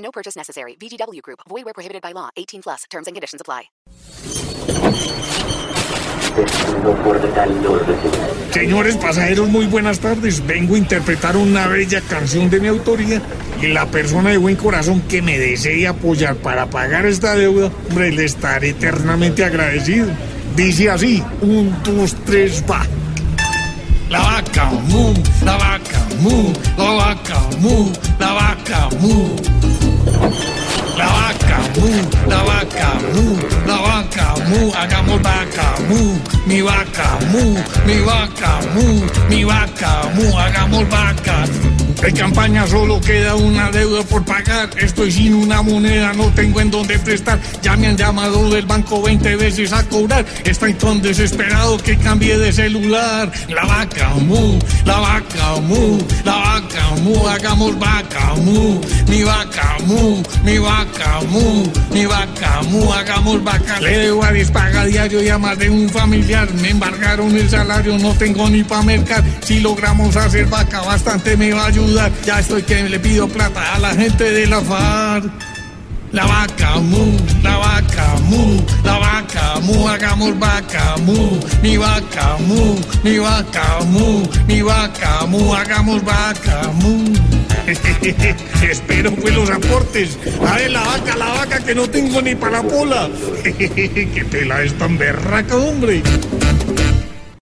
No purchase necessary. VGW Group. Void where prohibited by law. 18 plus. Terms and conditions apply. Señores pasajeros, muy buenas tardes. Vengo a interpretar una bella canción de mi autoría y la persona de buen corazón que me desee apoyar para pagar esta deuda, hombre, le estaré eternamente agradecido. Dice así, un, dos, tres, va. La vaca mu, la vaca mu, la vaca mu, la vaca mu. Mu, la vaca mu, hagamos vaca mu, mi vaca mu, mi vaca mu, mi vaca mu, hagamos vacas. En campaña solo queda una deuda por pagar. Estoy sin una moneda, no tengo en dónde prestar. Ya me han llamado del banco 20 veces a cobrar. Estoy tan desesperado que cambié de celular. La vaca mu, la vaca mu, la vaca mu, hagamos vaca mu, mi vaca mu, mi vaca mu, mi vaca mu, hagamos vaca. Le debo a dispaga diario y a más de un familiar. Me embargaron el salario, no tengo ni para mercar. Si logramos hacer vaca, bastante me va a ayudar. Ya estoy que le pido plata a la gente de la FARC. La vaca mu, la vaca mu, la vaca mu, hagamos vaca mu, mi vaca mu, mi vaca mu, mi vaca mu, hagamos vaca mu. Espero pues los aportes. A ver, la vaca, la vaca que no tengo ni para la pola. Qué pela es tan berraca, hombre.